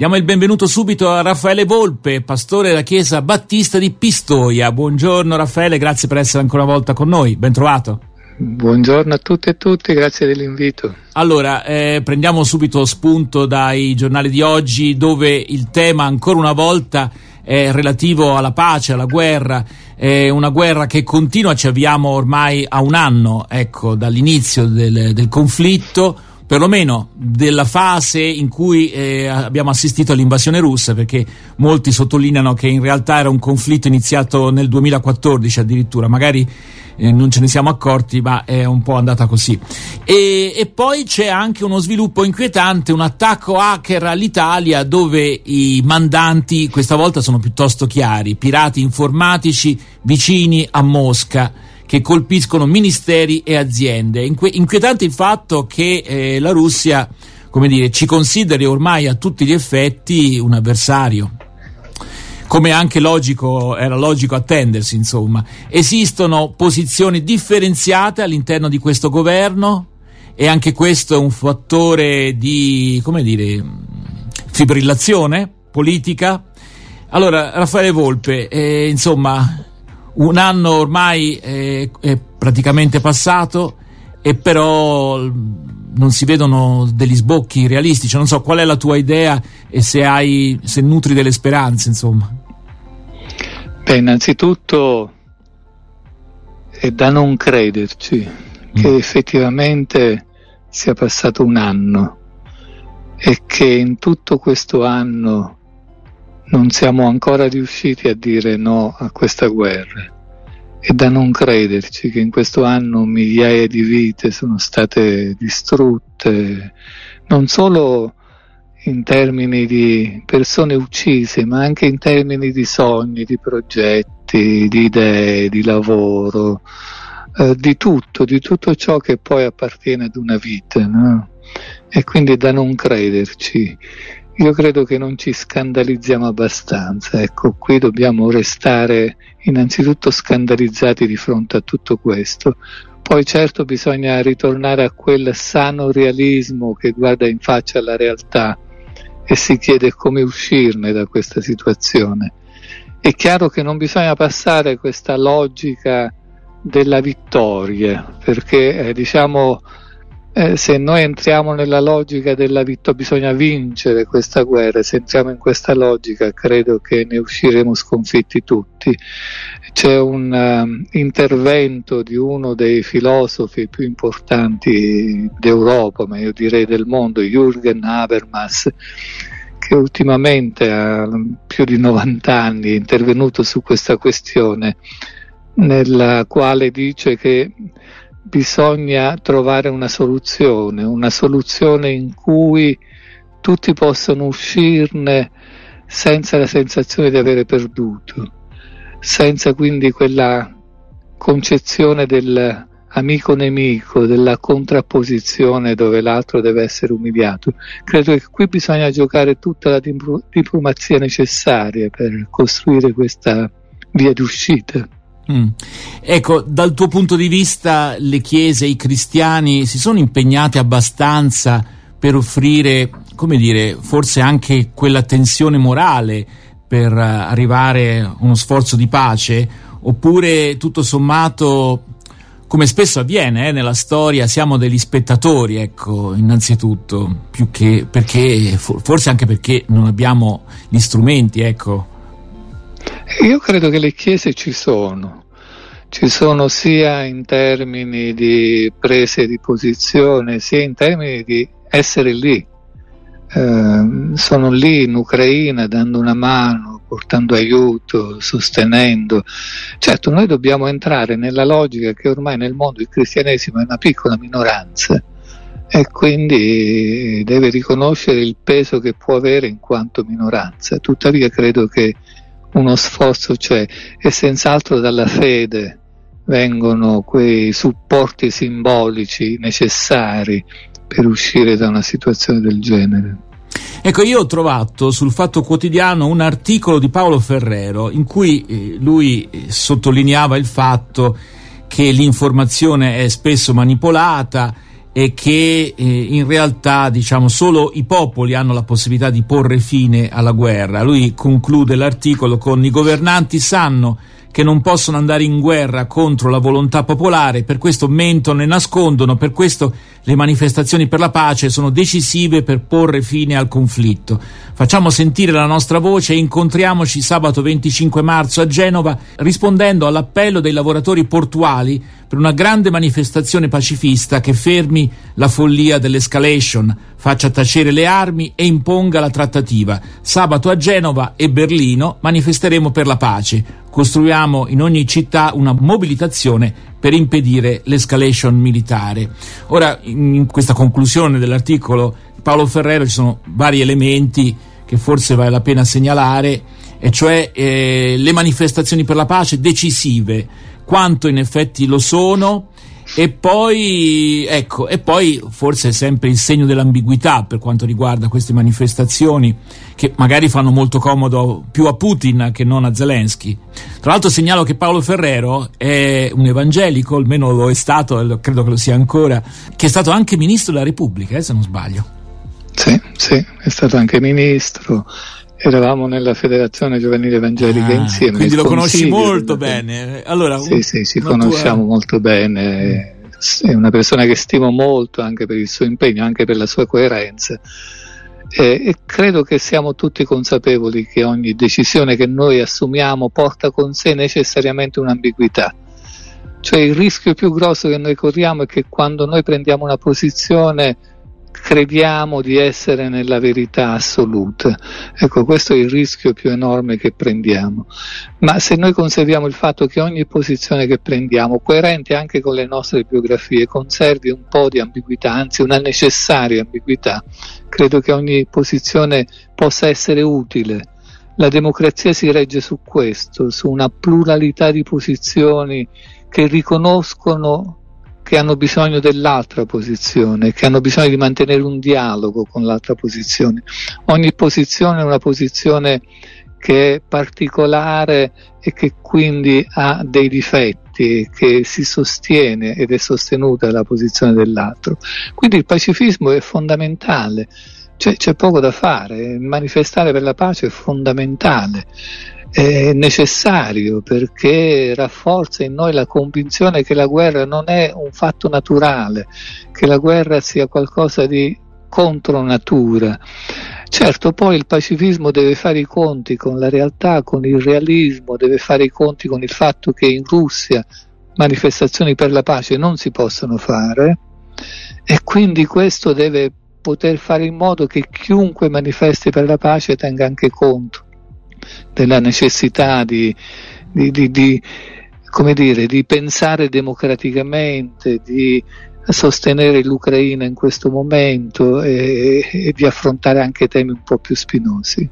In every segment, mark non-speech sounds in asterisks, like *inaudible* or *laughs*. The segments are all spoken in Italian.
Diamo il benvenuto subito a Raffaele Volpe, pastore della chiesa Battista di Pistoia. Buongiorno Raffaele, grazie per essere ancora una volta con noi, ben trovato. Buongiorno a tutti e tutti, grazie dell'invito. Allora, eh, prendiamo subito spunto dai giornali di oggi dove il tema ancora una volta è relativo alla pace, alla guerra, è una guerra che continua, ci avviamo ormai a un anno ecco, dall'inizio del, del conflitto perlomeno della fase in cui eh, abbiamo assistito all'invasione russa, perché molti sottolineano che in realtà era un conflitto iniziato nel 2014 addirittura, magari eh, non ce ne siamo accorti, ma è un po' andata così. E, e, poi c'è anche uno sviluppo inquietante, un attacco hacker all'Italia dove i mandanti questa volta sono piuttosto chiari, pirati informatici vicini a Mosca che colpiscono ministeri e aziende. Inque- inquietante il fatto che eh, la Russia, come dire, ci consideri ormai a tutti gli effetti un avversario come anche logico, era logico attendersi, insomma. Esistono posizioni differenziate all'interno di questo governo e anche questo è un fattore di, come dire, fibrillazione politica. Allora, Raffaele Volpe, eh, insomma, un anno ormai è, è praticamente passato e però non si vedono degli sbocchi realistici. Non so qual è la tua idea e se, hai, se nutri delle speranze, insomma. Beh, innanzitutto è da non crederci mm. che effettivamente sia passato un anno e che in tutto questo anno non siamo ancora riusciti a dire no a questa guerra. È da non crederci che in questo anno migliaia di vite sono state distrutte, non solo in termini di persone uccise, ma anche in termini di sogni, di progetti, di idee, di lavoro, eh, di tutto, di tutto ciò che poi appartiene ad una vita. No? E quindi da non crederci. Io credo che non ci scandalizziamo abbastanza, ecco, qui dobbiamo restare innanzitutto scandalizzati di fronte a tutto questo, poi certo bisogna ritornare a quel sano realismo che guarda in faccia la realtà e si chiede come uscirne da questa situazione. È chiaro che non bisogna passare questa logica della vittoria, perché eh, diciamo eh, se noi entriamo nella logica della vittoria, bisogna vincere questa guerra, se entriamo in questa logica credo che ne usciremo sconfitti tutti. C'è un uh, intervento di uno dei filosofi più importanti d'Europa, ma io direi del mondo, Jürgen Habermas, che ultimamente ha più di 90 anni è intervenuto su questa questione, nella quale dice che bisogna trovare una soluzione, una soluzione in cui tutti possano uscirne senza la sensazione di avere perduto, senza quindi quella concezione dell'amico nemico, della contrapposizione dove l'altro deve essere umiliato. Credo che qui bisogna giocare tutta la diplomazia necessaria per costruire questa via d'uscita. Mm. Ecco, dal tuo punto di vista le chiese, i cristiani si sono impegnati abbastanza per offrire, come dire, forse anche quella tensione morale per arrivare a uno sforzo di pace? Oppure tutto sommato, come spesso avviene eh, nella storia, siamo degli spettatori, ecco, innanzitutto, più che perché, forse anche perché non abbiamo gli strumenti, ecco. Io credo che le chiese ci sono, ci sono sia in termini di prese di posizione, sia in termini di essere lì. Eh, sono lì in Ucraina dando una mano, portando aiuto, sostenendo. Certo, noi dobbiamo entrare nella logica che ormai nel mondo il cristianesimo è una piccola minoranza e quindi deve riconoscere il peso che può avere in quanto minoranza. Tuttavia credo che uno sforzo c'è e senz'altro dalla fede vengono quei supporti simbolici necessari per uscire da una situazione del genere. Ecco, io ho trovato sul Fatto Quotidiano un articolo di Paolo Ferrero in cui eh, lui eh, sottolineava il fatto che l'informazione è spesso manipolata e che eh, in realtà diciamo solo i popoli hanno la possibilità di porre fine alla guerra. Lui conclude l'articolo con i governanti sanno che non possono andare in guerra contro la volontà popolare, per questo mentono e nascondono, per questo le manifestazioni per la pace sono decisive per porre fine al conflitto. Facciamo sentire la nostra voce e incontriamoci sabato 25 marzo a Genova rispondendo all'appello dei lavoratori portuali per una grande manifestazione pacifista che fermi la follia dell'escalation, faccia tacere le armi e imponga la trattativa. Sabato a Genova e Berlino manifesteremo per la pace. Costruiamo in ogni città una mobilitazione per impedire l'escalation militare. Ora, in questa conclusione dell'articolo Paolo Ferrero ci sono vari elementi che forse vale la pena segnalare, e cioè eh, le manifestazioni per la pace decisive, quanto in effetti lo sono, e poi, ecco, e poi forse è sempre il segno dell'ambiguità per quanto riguarda queste manifestazioni che magari fanno molto comodo più a Putin che non a Zelensky. Tra l'altro segnalo che Paolo Ferrero è un evangelico, almeno lo è stato, credo che lo sia ancora, che è stato anche ministro della Repubblica, eh, se non sbaglio. Sì, sì, è stato anche ministro. Eravamo nella Federazione Giovanile Evangelica ah, insieme. Quindi lo conosci molto bene. Allora, sì, sì, ci conosciamo tua... molto bene. È una persona che stimo molto anche per il suo impegno, anche per la sua coerenza. E, e credo che siamo tutti consapevoli che ogni decisione che noi assumiamo porta con sé necessariamente un'ambiguità. Cioè il rischio più grosso che noi corriamo è che quando noi prendiamo una posizione crediamo di essere nella verità assoluta. Ecco, questo è il rischio più enorme che prendiamo. Ma se noi conserviamo il fatto che ogni posizione che prendiamo, coerente anche con le nostre biografie, conservi un po' di ambiguità, anzi una necessaria ambiguità, credo che ogni posizione possa essere utile. La democrazia si regge su questo, su una pluralità di posizioni che riconoscono che hanno bisogno dell'altra posizione, che hanno bisogno di mantenere un dialogo con l'altra posizione. Ogni posizione è una posizione che è particolare e che quindi ha dei difetti, che si sostiene ed è sostenuta dalla posizione dell'altro. Quindi il pacifismo è fondamentale, cioè, c'è poco da fare, manifestare per la pace è fondamentale è necessario perché rafforza in noi la convinzione che la guerra non è un fatto naturale, che la guerra sia qualcosa di contro natura. Certo, poi il pacifismo deve fare i conti con la realtà, con il realismo, deve fare i conti con il fatto che in Russia manifestazioni per la pace non si possono fare e quindi questo deve poter fare in modo che chiunque manifesti per la pace tenga anche conto della necessità di, di, di, di, dire, di pensare democraticamente, di sostenere l'Ucraina in questo momento e, e di affrontare anche temi un po' più spinosi.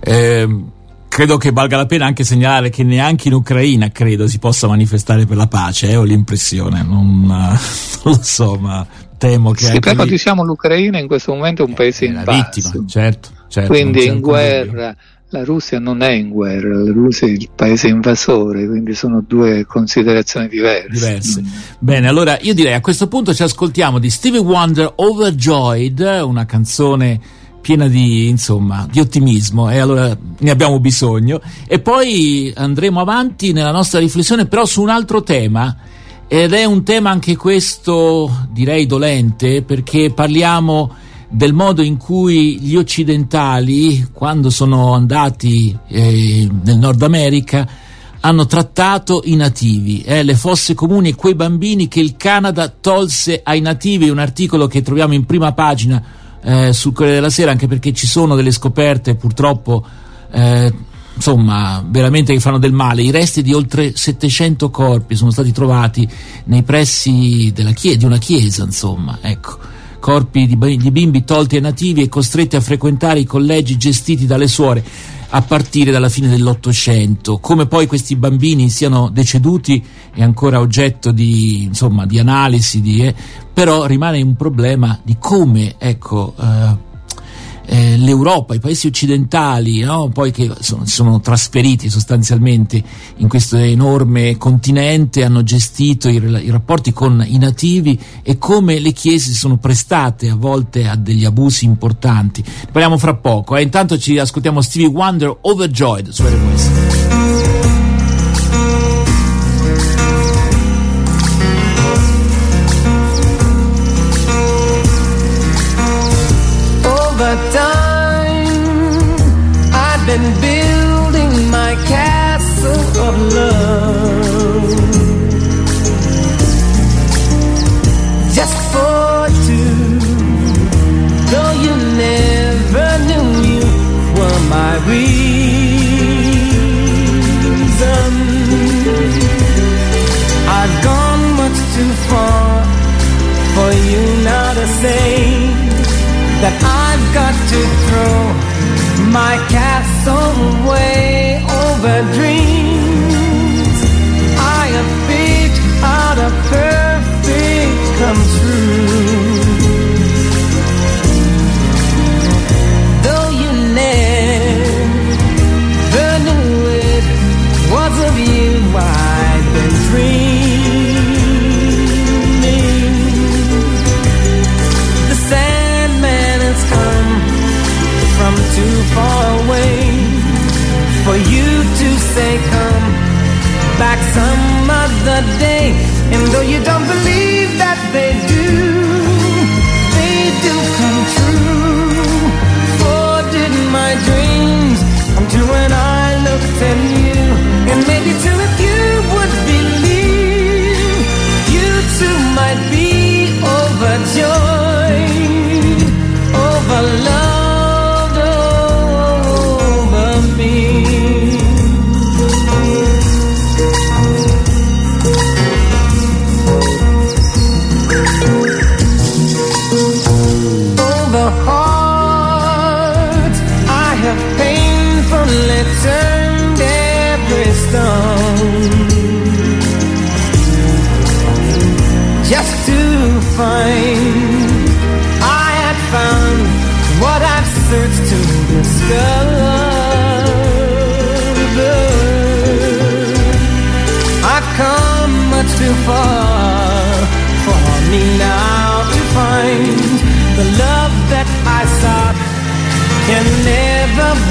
Eh, credo che valga la pena anche segnalare che neanche in Ucraina credo si possa manifestare per la pace, eh, ho l'impressione, non, *laughs* non lo so, ma temo che... Sì, però lì... diciamo l'Ucraina in questo momento è un paese eh, in vittima, certo, certo, quindi è in guerra. Dubbio la Russia non è in guerra, la Russia è il paese invasore, quindi sono due considerazioni diverse. diverse. Mm. Bene, allora io direi a questo punto ci ascoltiamo di Stevie Wonder Overjoyed, una canzone piena di, insomma, di ottimismo e allora ne abbiamo bisogno e poi andremo avanti nella nostra riflessione però su un altro tema ed è un tema anche questo direi dolente perché parliamo del modo in cui gli occidentali, quando sono andati eh, nel Nord America, hanno trattato i nativi, eh, le fosse comuni e quei bambini che il Canada tolse ai nativi, un articolo che troviamo in prima pagina eh, sul Corriere della Sera, anche perché ci sono delle scoperte purtroppo, eh, insomma, veramente che fanno del male. I resti di oltre 700 corpi sono stati trovati nei pressi chie- di una chiesa, insomma, ecco corpi di, di bimbi tolti ai nativi e costretti a frequentare i collegi gestiti dalle suore a partire dalla fine dell'Ottocento. Come poi questi bambini siano deceduti è ancora oggetto di, insomma, di analisi, di, eh, però rimane un problema di come ecco, eh, eh, l'Europa, i paesi occidentali, no? poi che sono, si sono trasferiti sostanzialmente in questo enorme continente, hanno gestito i, i, rapporti con i nativi e come le chiese si sono prestate a volte a degli abusi importanti. Ne parliamo fra poco, eh? intanto ci ascoltiamo Stevie Wonder Overjoyed su RWS. Been building my castle of love just for two. Though you never knew you were my reason, I've gone much too far for you now to say that I've got to throw my some way overdream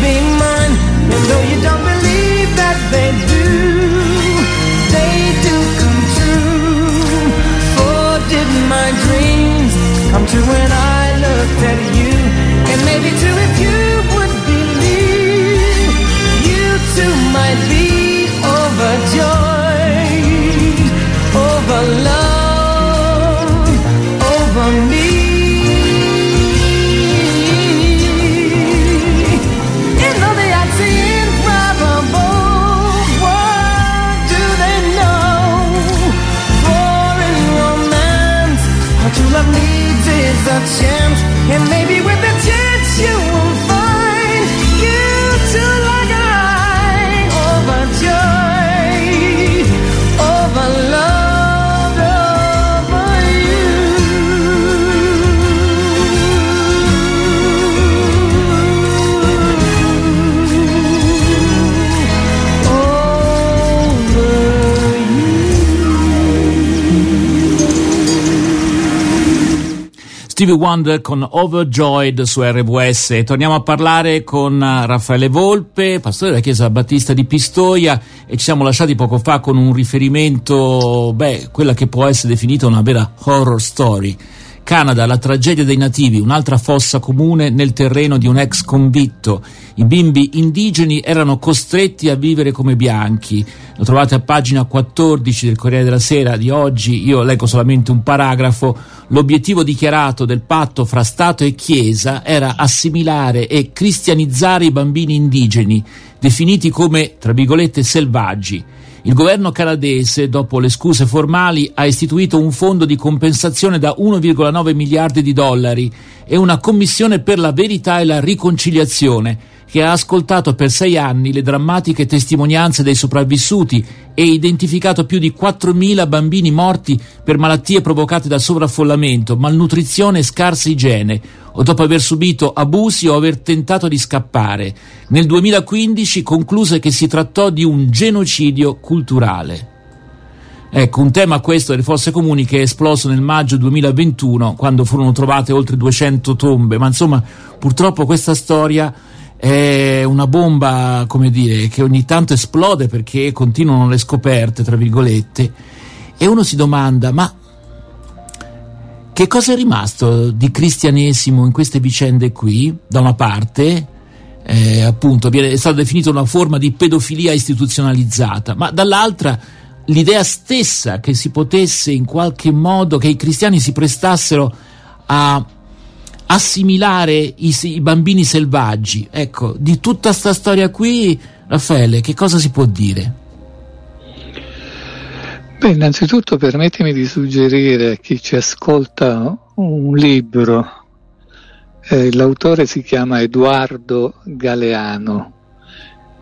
be mine. And though you don't believe that they do, they do come true. For did my dreams come true when I looked at you? Stevie Wonder con Overjoyed su RWS. Torniamo a parlare con Raffaele Volpe, pastore della Chiesa Battista di Pistoia e ci siamo lasciati poco fa con un riferimento, beh, quella che può essere definita una vera horror story. Canada, la tragedia dei nativi, un'altra fossa comune nel terreno di un ex convitto. I bimbi indigeni erano costretti a vivere come bianchi. Lo trovate a pagina 14 del Corriere della Sera di oggi. Io leggo solamente un paragrafo. L'obiettivo dichiarato del patto fra Stato e Chiesa era assimilare e cristianizzare i bambini indigeni, definiti come, tra virgolette, selvaggi. Il governo canadese, dopo le scuse formali, ha istituito un fondo di compensazione da 1,9 miliardi di dollari e una commissione per la verità e la riconciliazione che ha ascoltato per sei anni le drammatiche testimonianze dei sopravvissuti e identificato più di 4.000 bambini morti per malattie provocate da sovraffollamento, malnutrizione e scarsa igiene, o dopo aver subito abusi o aver tentato di scappare. Nel 2015 concluse che si trattò di un genocidio culturale. Ecco, un tema questo delle fosse comuni che è esploso nel maggio 2021 quando furono trovate oltre 200 tombe, ma insomma purtroppo questa storia è una bomba, come dire, che ogni tanto esplode perché continuano le scoperte, tra virgolette, e uno si domanda, ma che cosa è rimasto di cristianesimo in queste vicende qui? Da una parte, eh, appunto, è stata definita una forma di pedofilia istituzionalizzata, ma dall'altra l'idea stessa che si potesse in qualche modo, che i cristiani si prestassero a assimilare i, i bambini selvaggi. Ecco, di tutta questa storia qui, Raffaele, che cosa si può dire? Beh, innanzitutto permettimi di suggerire a chi ci ascolta un libro. Eh, l'autore si chiama Edoardo Galeano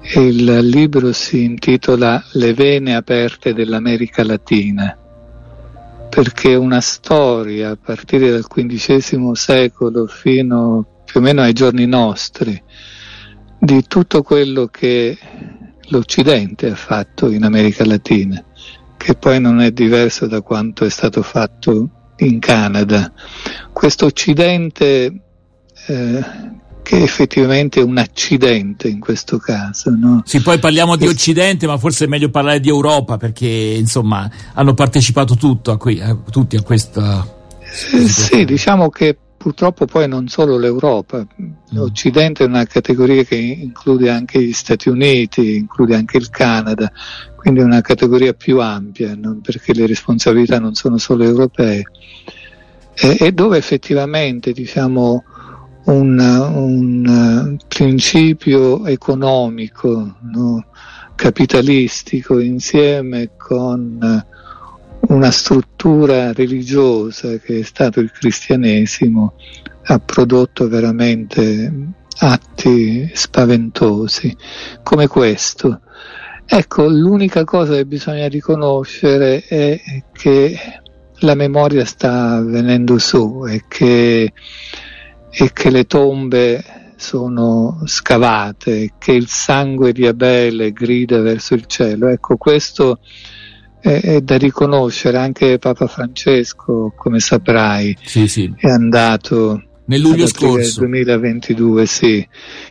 e il libro si intitola Le vene aperte dell'America Latina perché una storia a partire dal XV secolo fino più o meno ai giorni nostri di tutto quello che l'Occidente ha fatto in America Latina, che poi non è diverso da quanto è stato fatto in Canada. Questo Occidente eh, che è effettivamente un accidente in questo caso. No? Sì, poi parliamo di Occidente, ma forse è meglio parlare di Europa perché insomma hanno partecipato tutto a qui, a, tutti a questa. Eh, sì, diciamo che purtroppo poi non solo l'Europa, l'Occidente mm. è una categoria che include anche gli Stati Uniti, include anche il Canada, quindi è una categoria più ampia, perché le responsabilità non sono solo europee, e, e dove effettivamente diciamo, un, un eh, principio economico no, capitalistico insieme con eh, una struttura religiosa che è stato il cristianesimo ha prodotto veramente atti spaventosi come questo. Ecco, l'unica cosa che bisogna riconoscere è che la memoria sta venendo su e che e che le tombe sono scavate, che il sangue di Abele grida verso il cielo. Ecco, questo è, è da riconoscere. Anche Papa Francesco, come saprai, sì, sì. è andato nel luglio scorso 2022, sì,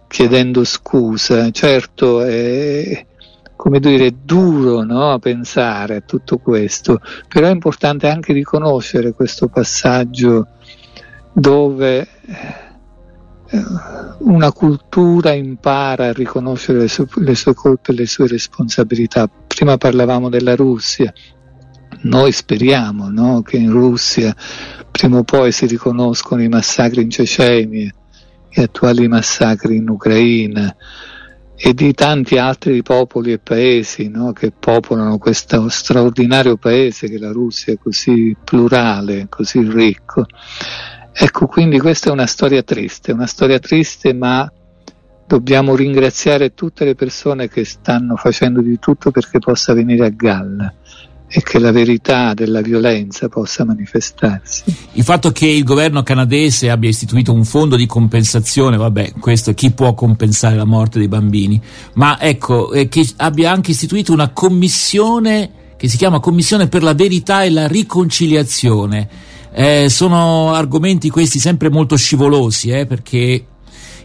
chiedendo scusa. Certo, è come dire, duro no, pensare a tutto questo, però è importante anche riconoscere questo passaggio dove eh, una cultura impara a riconoscere le sue, le sue colpe e le sue responsabilità. Prima parlavamo della Russia, noi speriamo no, che in Russia prima o poi si riconoscono i massacri in Cecenia, gli attuali massacri in Ucraina e di tanti altri popoli e paesi no, che popolano questo straordinario paese che la Russia così plurale, così ricco. Ecco, quindi questa è una storia triste, una storia triste, ma dobbiamo ringraziare tutte le persone che stanno facendo di tutto perché possa venire a galla e che la verità della violenza possa manifestarsi. Il fatto che il governo canadese abbia istituito un fondo di compensazione, vabbè, questo chi può compensare la morte dei bambini, ma ecco, eh, che abbia anche istituito una commissione che si chiama Commissione per la verità e la riconciliazione eh, sono argomenti questi sempre molto scivolosi, eh, perché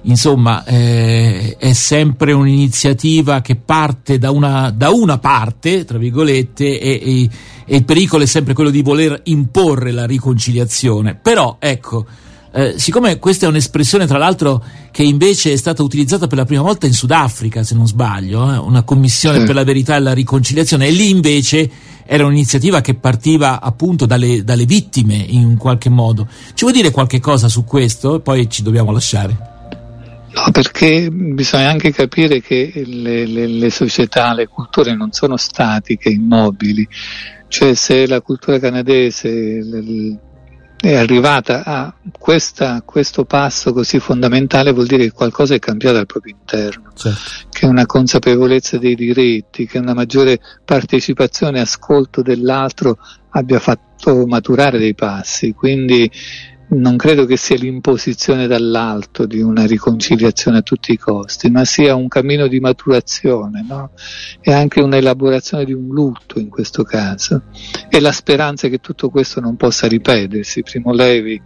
insomma eh, è sempre un'iniziativa che parte da una, da una parte, tra virgolette, e, e, e, il pericolo è sempre quello di voler imporre la riconciliazione. Però ecco, eh, siccome questa è un'espressione tra l'altro che invece è stata utilizzata per la prima volta in Sudafrica, se non sbaglio, eh, una commissione sì. per la verità e la riconciliazione, e lì invece era un'iniziativa che partiva appunto dalle, dalle vittime in qualche modo. Ci vuoi dire qualche cosa su questo? Poi ci dobbiamo lasciare. No, perché bisogna anche capire che le, le, le, società, le culture non sono statiche, immobili. Cioè se la cultura canadese è arrivata a questa, questo passo così fondamentale vuol dire che qualcosa è cambiato al proprio interno, certo. che una consapevolezza dei diritti, che una maggiore partecipazione e ascolto dell'altro abbia fatto maturare dei passi. Quindi non credo che sia l'imposizione dall'alto di una riconciliazione a tutti i costi, ma sia un cammino di maturazione no? e anche un'elaborazione di un lutto in questo caso e la speranza che tutto questo non possa ripetersi. Primo Levi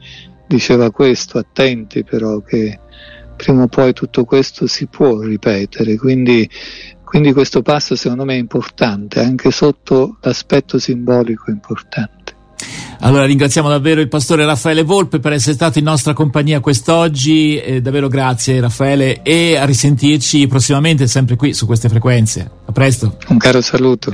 diceva questo, attenti però che prima o poi tutto questo si può ripetere, quindi, quindi questo passo secondo me è importante, anche sotto l'aspetto simbolico è importante. Allora ringraziamo davvero il pastore Raffaele Volpe per essere stato in nostra compagnia quest'oggi, eh, davvero grazie Raffaele e a risentirci prossimamente sempre qui su queste frequenze. A presto. Un caro saluto.